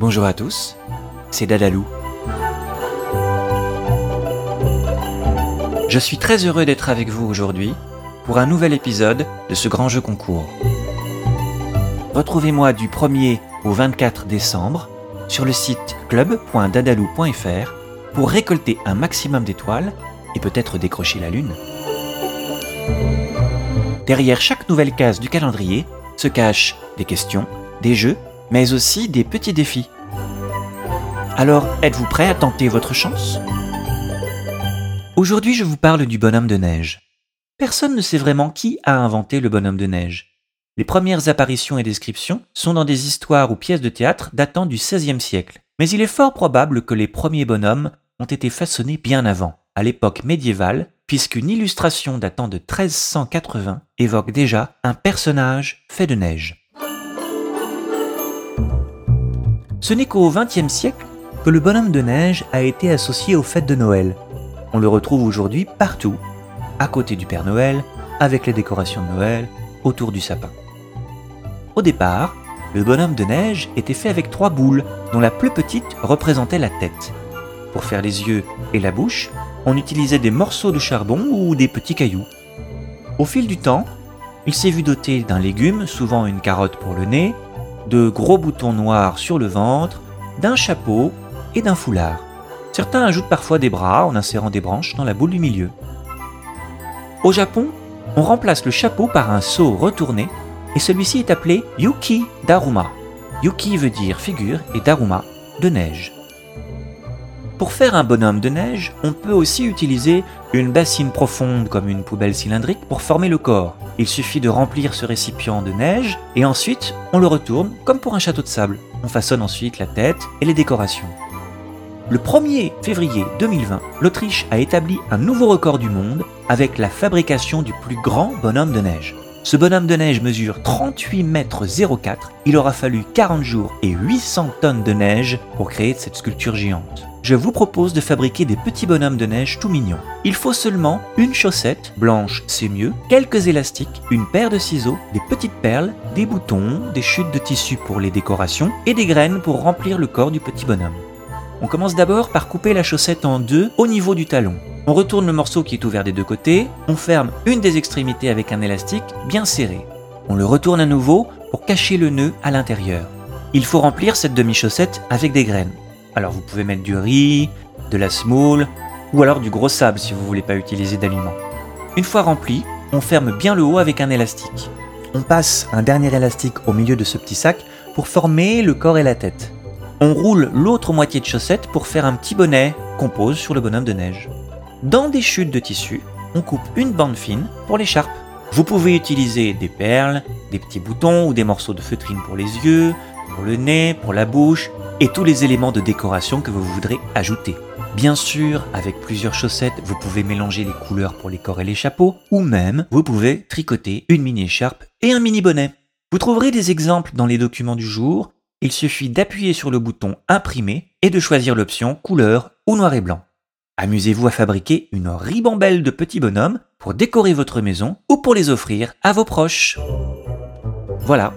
Bonjour à tous, c'est Dadalou. Je suis très heureux d'être avec vous aujourd'hui pour un nouvel épisode de ce grand jeu concours. Retrouvez-moi du 1er au 24 décembre sur le site club.dadalou.fr pour récolter un maximum d'étoiles et peut-être décrocher la lune. Derrière chaque nouvelle case du calendrier se cachent des questions, des jeux, mais aussi des petits défis. Alors, êtes-vous prêt à tenter votre chance? Aujourd'hui, je vous parle du bonhomme de neige. Personne ne sait vraiment qui a inventé le bonhomme de neige. Les premières apparitions et descriptions sont dans des histoires ou pièces de théâtre datant du XVIe siècle. Mais il est fort probable que les premiers bonhommes ont été façonnés bien avant, à l'époque médiévale, puisqu'une illustration datant de 1380 évoque déjà un personnage fait de neige. Ce n'est qu'au XXe siècle que le bonhomme de neige a été associé aux fêtes de Noël. On le retrouve aujourd'hui partout, à côté du Père Noël, avec les décorations de Noël, autour du sapin. Au départ, le bonhomme de neige était fait avec trois boules, dont la plus petite représentait la tête. Pour faire les yeux et la bouche, on utilisait des morceaux de charbon ou des petits cailloux. Au fil du temps, il s'est vu doté d'un légume, souvent une carotte pour le nez, de gros boutons noirs sur le ventre, d'un chapeau et d'un foulard. Certains ajoutent parfois des bras en insérant des branches dans la boule du milieu. Au Japon, on remplace le chapeau par un seau retourné et celui-ci est appelé Yuki Daruma. Yuki veut dire figure et Daruma de neige. Pour faire un bonhomme de neige, on peut aussi utiliser une bassine profonde comme une poubelle cylindrique pour former le corps. Il suffit de remplir ce récipient de neige et ensuite on le retourne comme pour un château de sable. On façonne ensuite la tête et les décorations. Le 1er février 2020, l'Autriche a établi un nouveau record du monde avec la fabrication du plus grand bonhomme de neige. Ce bonhomme de neige mesure 38 mètres 04. Il aura fallu 40 jours et 800 tonnes de neige pour créer cette sculpture géante. Je vous propose de fabriquer des petits bonhommes de neige tout mignons. Il faut seulement une chaussette, blanche c'est mieux, quelques élastiques, une paire de ciseaux, des petites perles, des boutons, des chutes de tissu pour les décorations et des graines pour remplir le corps du petit bonhomme. On commence d'abord par couper la chaussette en deux au niveau du talon. On retourne le morceau qui est ouvert des deux côtés, on ferme une des extrémités avec un élastique bien serré. On le retourne à nouveau pour cacher le nœud à l'intérieur. Il faut remplir cette demi-chaussette avec des graines. Alors vous pouvez mettre du riz, de la semoule ou alors du gros sable si vous ne voulez pas utiliser d'aliments. Une fois rempli, on ferme bien le haut avec un élastique. On passe un dernier élastique au milieu de ce petit sac pour former le corps et la tête. On roule l'autre moitié de chaussette pour faire un petit bonnet qu'on pose sur le bonhomme de neige. Dans des chutes de tissu, on coupe une bande fine pour l'écharpe. Vous pouvez utiliser des perles, des petits boutons ou des morceaux de feutrine pour les yeux, pour le nez, pour la bouche et tous les éléments de décoration que vous voudrez ajouter. Bien sûr, avec plusieurs chaussettes, vous pouvez mélanger les couleurs pour les corps et les chapeaux, ou même vous pouvez tricoter une mini écharpe et un mini bonnet. Vous trouverez des exemples dans les documents du jour il suffit d'appuyer sur le bouton Imprimer et de choisir l'option couleur ou noir et blanc. Amusez-vous à fabriquer une ribambelle de petits bonhommes pour décorer votre maison ou pour les offrir à vos proches. Voilà,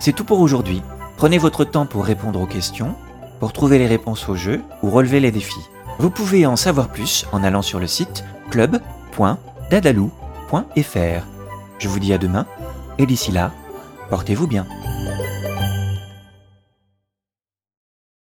c'est tout pour aujourd'hui. Prenez votre temps pour répondre aux questions, pour trouver les réponses au jeu ou relever les défis. Vous pouvez en savoir plus en allant sur le site club.dadalou.fr. Je vous dis à demain et d'ici là, portez-vous bien.